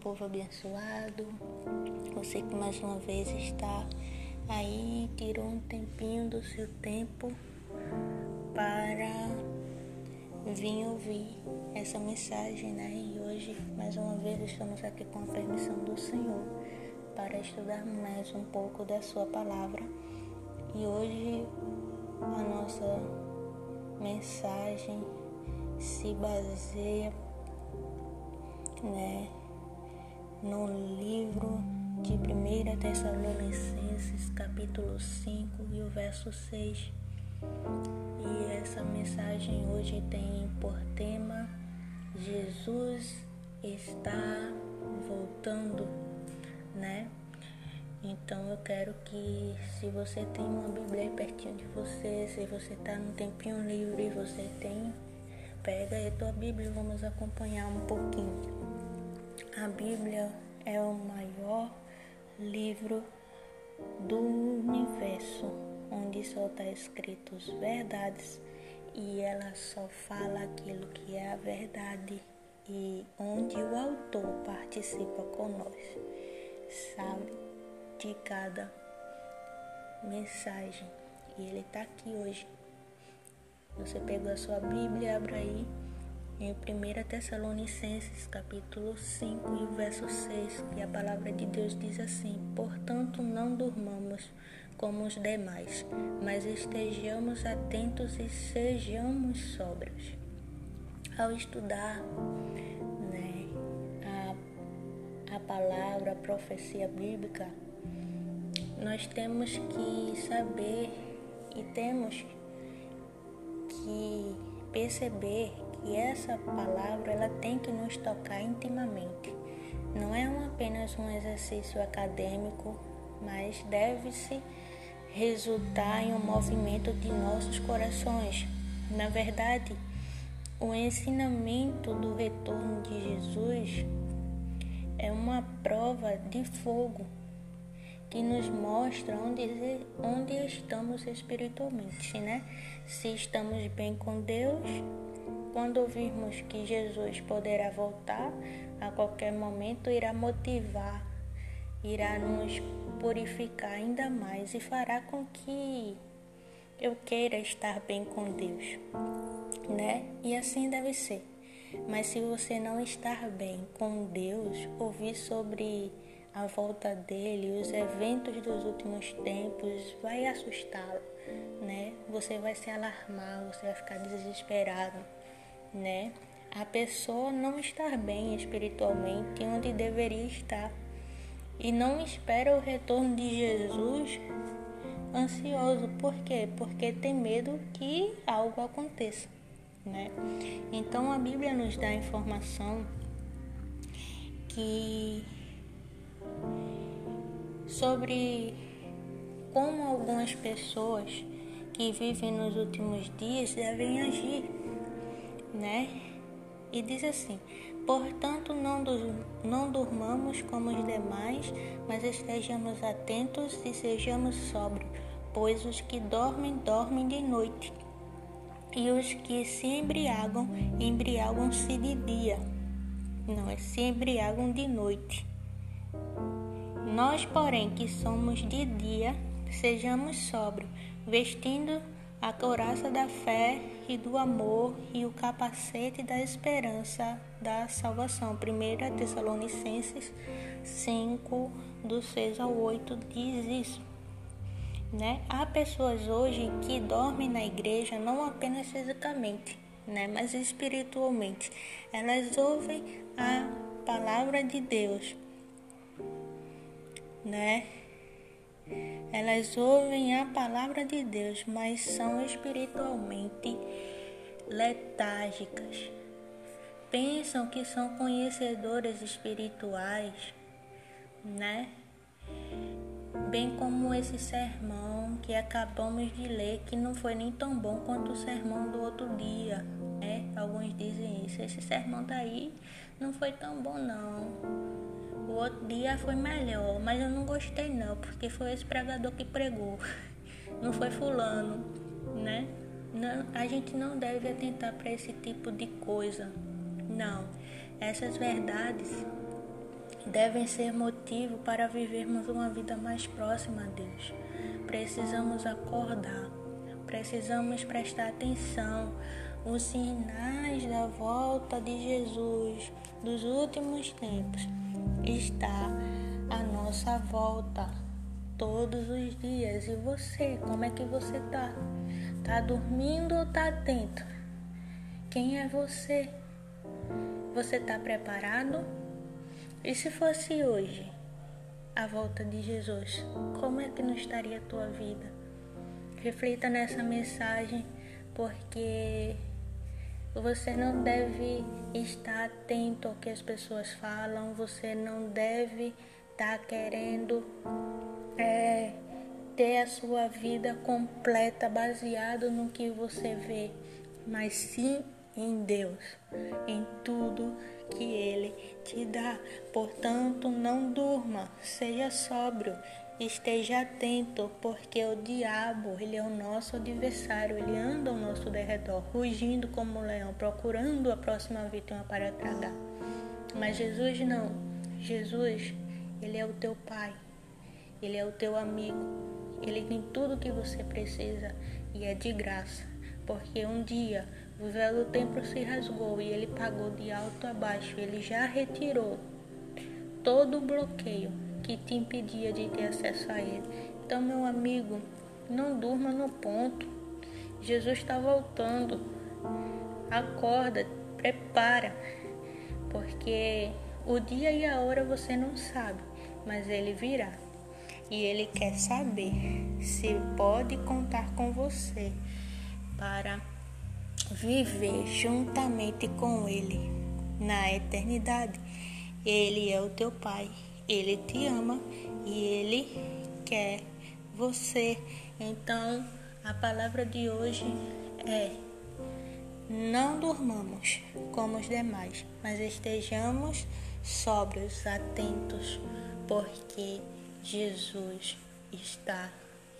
povo abençoado. Você que mais uma vez está aí, tirou um tempinho do seu tempo para vir ouvir essa mensagem, né? E hoje, mais uma vez, estamos aqui com a permissão do Senhor para estudar mais um pouco da Sua palavra. E hoje a nossa mensagem se baseia né, no livro de 1 Tessalonicenses, capítulo 5 e o verso 6. E essa mensagem hoje tem por tema Jesus está voltando, né? Então eu quero que se você tem uma Bíblia aí pertinho de você, se você está no tempinho livre, você tem, pega aí a tua Bíblia e vamos acompanhar um pouquinho. A Bíblia é o maior livro do universo, onde só está escrito as verdades e ela só fala aquilo que é a verdade e onde o autor participa conosco, sabe de cada mensagem. E ele está aqui hoje. Você pegou a sua Bíblia, abra aí em 1 Tessalonicenses capítulo 5 e verso 6, que a palavra de Deus diz assim: Portanto, não durmamos como os demais, mas estejamos atentos e sejamos sóbrios. Ao estudar né, a, a palavra, a profecia bíblica, nós temos que saber e temos que perceber que essa palavra ela tem que nos tocar intimamente. Não é um, apenas um exercício acadêmico, mas deve-se resultar em um movimento de nossos corações. Na verdade, o ensinamento do retorno de Jesus é uma prova de fogo que nos mostra onde, onde estamos espiritualmente, né? Se estamos bem com Deus quando ouvirmos que Jesus poderá voltar a qualquer momento, irá motivar, irá nos purificar ainda mais e fará com que eu queira estar bem com Deus, né? E assim deve ser. Mas se você não estar bem com Deus, ouvir sobre a volta dele, os eventos dos últimos tempos, vai assustá-lo, né? Você vai se alarmar, você vai ficar desesperado né? A pessoa não estar bem espiritualmente onde deveria estar e não espera o retorno de Jesus ansioso. Por quê? Porque tem medo que algo aconteça, né? Então a Bíblia nos dá a informação que sobre como algumas pessoas que vivem nos últimos dias devem agir né? E diz assim: Portanto, não, não durmamos como os demais, mas estejamos atentos e sejamos sóbrios, pois os que dormem, dormem de noite, e os que se embriagam, embriagam-se de dia, não é? Se embriagam de noite. Nós, porém, que somos de dia, sejamos sóbrios, vestindo a couraça da fé e do amor e o capacete da esperança da salvação. 1 Tessalonicenses 5, do 6 ao 8 diz isso. Né? Há pessoas hoje que dormem na igreja não apenas fisicamente, né? mas espiritualmente. Elas ouvem a palavra de Deus, né? Elas ouvem a palavra de Deus, mas são espiritualmente letárgicas. Pensam que são conhecedoras espirituais, né? Bem como esse sermão que acabamos de ler, que não foi nem tão bom quanto o sermão do outro dia, né? Alguns dizem isso. Esse sermão daí não foi tão bom, não o outro dia foi melhor, mas eu não gostei não, porque foi esse pregador que pregou, não foi fulano, né? Não, a gente não deve atentar para esse tipo de coisa, não. Essas verdades devem ser motivo para vivermos uma vida mais próxima a Deus. Precisamos acordar, precisamos prestar atenção. Os sinais da volta de Jesus dos últimos tempos está à nossa volta todos os dias. E você, como é que você tá? Tá dormindo ou tá atento? Quem é você? Você tá preparado? E se fosse hoje a volta de Jesus, como é que não estaria a tua vida? Reflita nessa mensagem, porque você não deve estar atento ao que as pessoas falam, você não deve estar tá querendo é, ter a sua vida completa baseado no que você vê, mas sim em Deus, em tudo que Ele te dá. Portanto, não durma, seja sóbrio, esteja atento, porque o diabo, ele é o nosso adversário, ele anda ao nosso derredor, rugindo como um leão, procurando a próxima vítima para tragar. Mas Jesus não. Jesus, ele é o teu pai. Ele é o teu amigo. Ele tem tudo o que você precisa e é de graça, porque um dia o véu do templo se rasgou e ele pagou de alto a baixo. Ele já retirou todo o bloqueio que te impedia de ter acesso a ele. Então, meu amigo, não durma no ponto. Jesus está voltando. Acorda, prepara, porque o dia e a hora você não sabe, mas ele virá. E ele quer saber se pode contar com você para viver juntamente com Ele na eternidade. Ele é o teu Pai, Ele te ama e Ele quer você. Então, a palavra de hoje é: não durmamos como os demais, mas estejamos sóbrios, atentos, porque Jesus está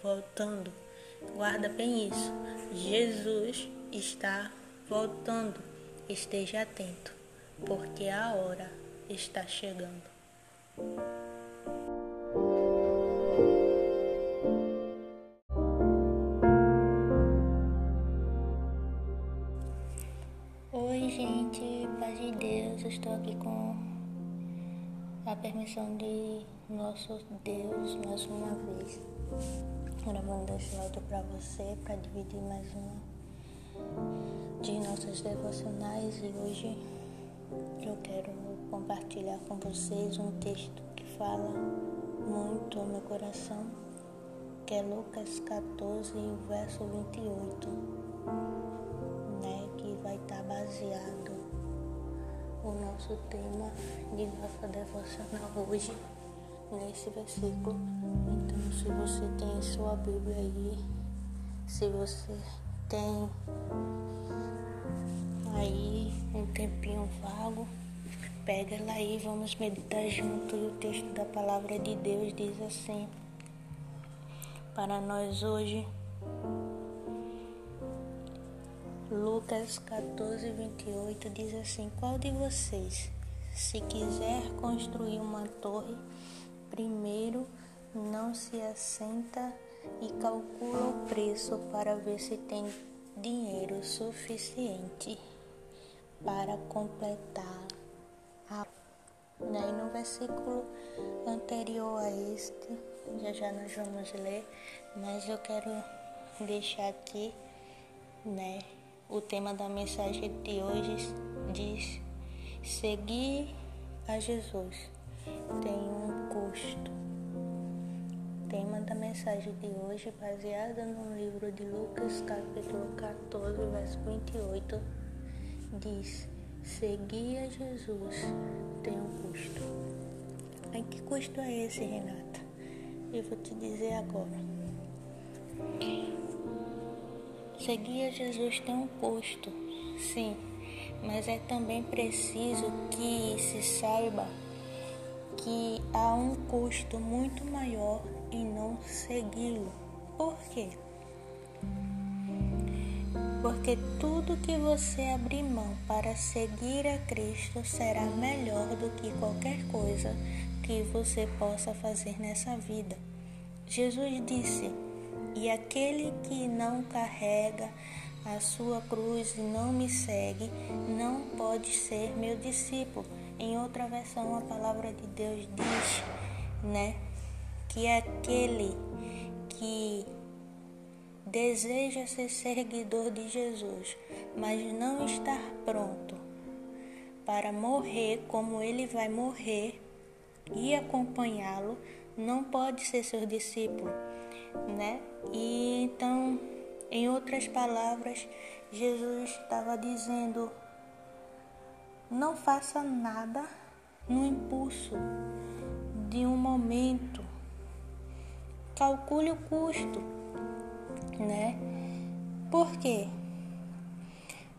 voltando. Guarda bem isso. Jesus está voltando. Esteja atento, porque a hora está chegando. Oi, gente, paz de Deus. Estou aqui com a permissão de nosso Deus mais uma vez. Gravando esse áudio para você, para dividir mais uma de nossas devocionais e hoje eu quero compartilhar com vocês um texto que fala muito ao meu coração, que é Lucas 14, verso 28, né, que vai estar baseado o nosso tema de nossa devocional hoje nesse versículo. Então, se você tem sua Bíblia aí, se você tem aí um tempinho vago, pega ela aí, vamos meditar junto. E o texto da palavra de Deus diz assim: Para nós hoje, Lucas 14, 28 diz assim: Qual de vocês, se quiser construir uma torre, primeiro não se assenta e calcula o preço para ver se tem dinheiro suficiente para completar. Daí no versículo anterior a este, já já nós vamos ler, mas eu quero deixar aqui, né, o tema da mensagem de hoje diz: seguir a Jesus tem um custo. Tema da mensagem de hoje, baseada no livro de Lucas, capítulo 14, verso 28, diz: Seguir a Jesus tem um custo. Ai, que custo é esse, Renata? Eu vou te dizer agora. Seguir a Jesus tem um custo, sim, mas é também preciso que se saiba que há um custo muito maior em não segui-lo. Por quê? Porque tudo que você abrir mão para seguir a Cristo será melhor do que qualquer coisa que você possa fazer nessa vida. Jesus disse: E aquele que não carrega a sua cruz e não me segue, não pode ser meu discípulo. Em outra versão, a palavra de Deus diz, né, que aquele que deseja ser seguidor de Jesus, mas não está pronto para morrer como ele vai morrer e acompanhá-lo, não pode ser seu discípulo, né? E então em outras palavras, Jesus estava dizendo: não faça nada no impulso de um momento. Calcule o custo, né? Por quê?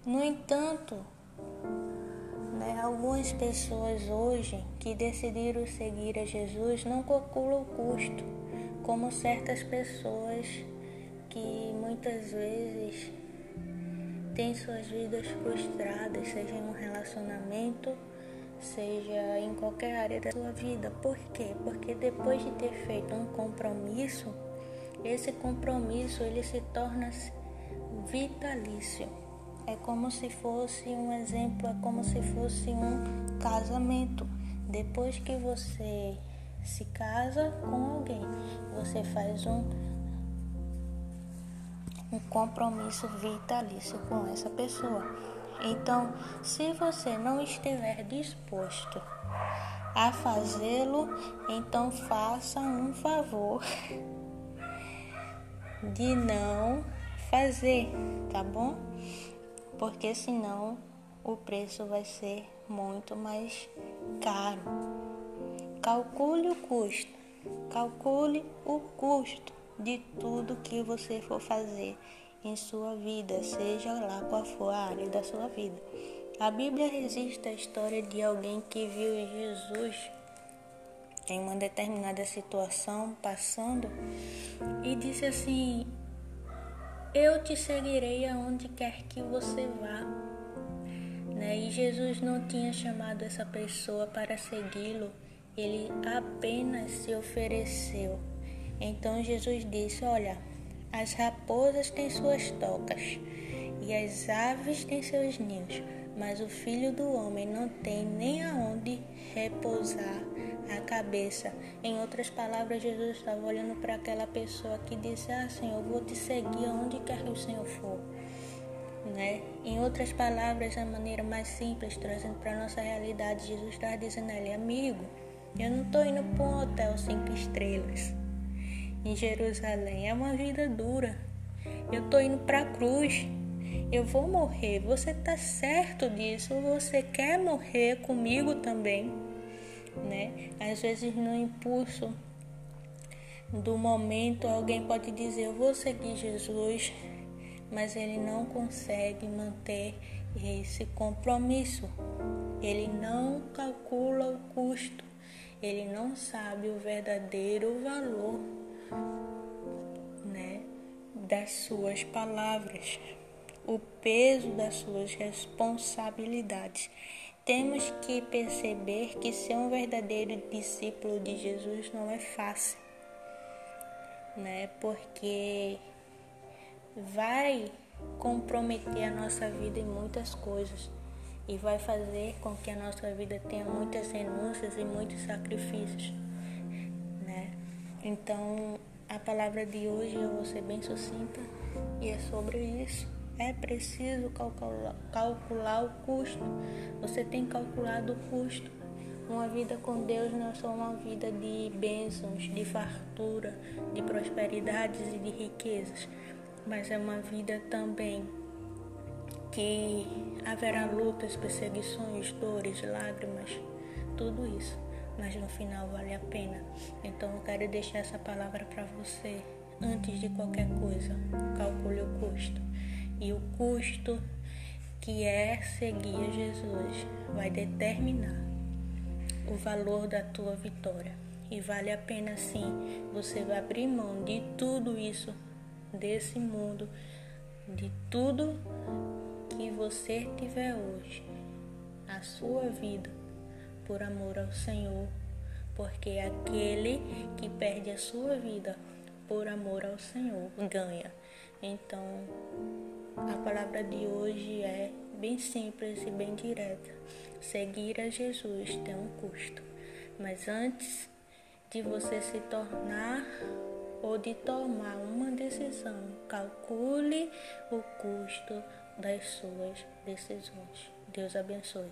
No entanto, né, algumas pessoas hoje que decidiram seguir a Jesus não calculam o custo, como certas pessoas que muitas vezes têm suas vidas frustradas, seja em um relacionamento, seja em qualquer área da sua vida. Por quê? Porque depois de ter feito um compromisso, esse compromisso ele se torna vitalício. É como se fosse um exemplo, é como se fosse um casamento. Depois que você se casa com alguém, você faz um um compromisso vitalício com essa pessoa. Então, se você não estiver disposto a fazê-lo, então faça um favor de não fazer, tá bom? Porque senão o preço vai ser muito mais caro. Calcule o custo. Calcule o custo de tudo que você for fazer em sua vida, seja lá qual for a área da sua vida. A Bíblia registra a história de alguém que viu Jesus em uma determinada situação passando e disse assim: Eu te seguirei aonde quer que você vá. Né? E Jesus não tinha chamado essa pessoa para segui-lo, ele apenas se ofereceu então Jesus disse: Olha, as raposas têm suas tocas e as aves têm seus ninhos, mas o filho do homem não tem nem aonde repousar a cabeça. Em outras palavras, Jesus estava olhando para aquela pessoa que disse: Ah, Senhor, vou te seguir aonde quer que o Senhor for. Né? Em outras palavras, da maneira mais simples, trazendo para a nossa realidade, Jesus está dizendo a ele: Amigo, eu não estou indo para um hotel cinco estrelas em Jerusalém. É uma vida dura. Eu tô indo para a cruz. Eu vou morrer. Você tá certo disso? Você quer morrer comigo também, né? Às vezes no impulso do momento alguém pode dizer eu vou seguir Jesus, mas ele não consegue manter esse compromisso. Ele não calcula o custo. Ele não sabe o verdadeiro valor né, das suas palavras, o peso das suas responsabilidades. Temos que perceber que ser um verdadeiro discípulo de Jesus não é fácil, né? Porque vai comprometer a nossa vida em muitas coisas e vai fazer com que a nossa vida tenha muitas renúncias e muitos sacrifícios. Então, a palavra de hoje eu vou ser bem sucinta e é sobre isso. É preciso calcular, calcular o custo. Você tem calculado o custo. Uma vida com Deus não é só uma vida de bênçãos, de fartura, de prosperidades e de riquezas, mas é uma vida também que haverá lutas, perseguições, dores, lágrimas, tudo isso mas no final vale a pena. Então eu quero deixar essa palavra para você. Antes de qualquer coisa, calcule o custo. E o custo que é seguir a Jesus vai determinar o valor da tua vitória. E vale a pena sim, você vai abrir mão de tudo isso, desse mundo, de tudo que você tiver hoje, a sua vida, por amor ao Senhor, porque aquele que perde a sua vida por amor ao Senhor ganha. Então, a palavra de hoje é bem simples e bem direta. Seguir a Jesus tem um custo, mas antes de você se tornar ou de tomar uma decisão, calcule o custo das suas decisões. Deus abençoe.